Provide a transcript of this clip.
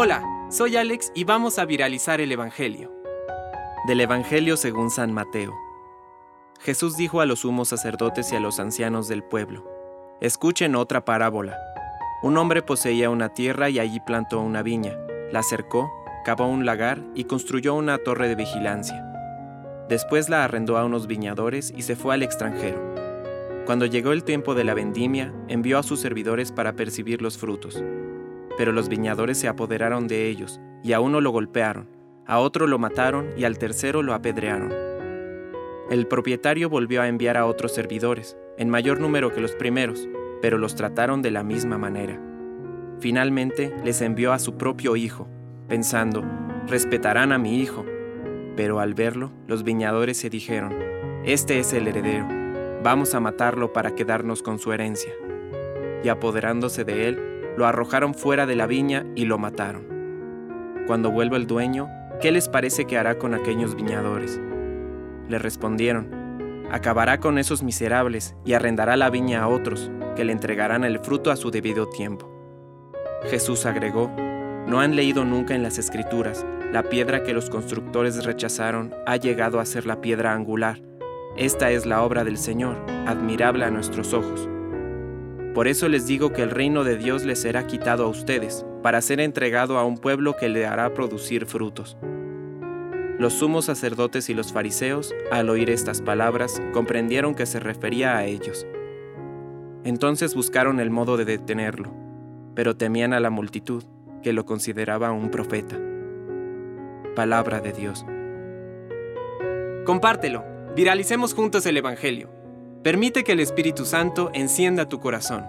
Hola, soy Alex y vamos a viralizar el Evangelio. Del Evangelio según San Mateo. Jesús dijo a los sumos sacerdotes y a los ancianos del pueblo, Escuchen otra parábola. Un hombre poseía una tierra y allí plantó una viña, la cercó, cavó un lagar y construyó una torre de vigilancia. Después la arrendó a unos viñadores y se fue al extranjero. Cuando llegó el tiempo de la vendimia, envió a sus servidores para percibir los frutos. Pero los viñadores se apoderaron de ellos, y a uno lo golpearon, a otro lo mataron y al tercero lo apedrearon. El propietario volvió a enviar a otros servidores, en mayor número que los primeros, pero los trataron de la misma manera. Finalmente les envió a su propio hijo, pensando, respetarán a mi hijo. Pero al verlo, los viñadores se dijeron, Este es el heredero, vamos a matarlo para quedarnos con su herencia. Y apoderándose de él, lo arrojaron fuera de la viña y lo mataron. Cuando vuelva el dueño, ¿qué les parece que hará con aquellos viñadores? Le respondieron, acabará con esos miserables y arrendará la viña a otros, que le entregarán el fruto a su debido tiempo. Jesús agregó, ¿no han leído nunca en las escrituras, la piedra que los constructores rechazaron ha llegado a ser la piedra angular? Esta es la obra del Señor, admirable a nuestros ojos. Por eso les digo que el reino de Dios les será quitado a ustedes, para ser entregado a un pueblo que le hará producir frutos. Los sumos sacerdotes y los fariseos, al oír estas palabras, comprendieron que se refería a ellos. Entonces buscaron el modo de detenerlo, pero temían a la multitud, que lo consideraba un profeta. Palabra de Dios. Compártelo, viralicemos juntos el Evangelio. Permite que el Espíritu Santo encienda tu corazón.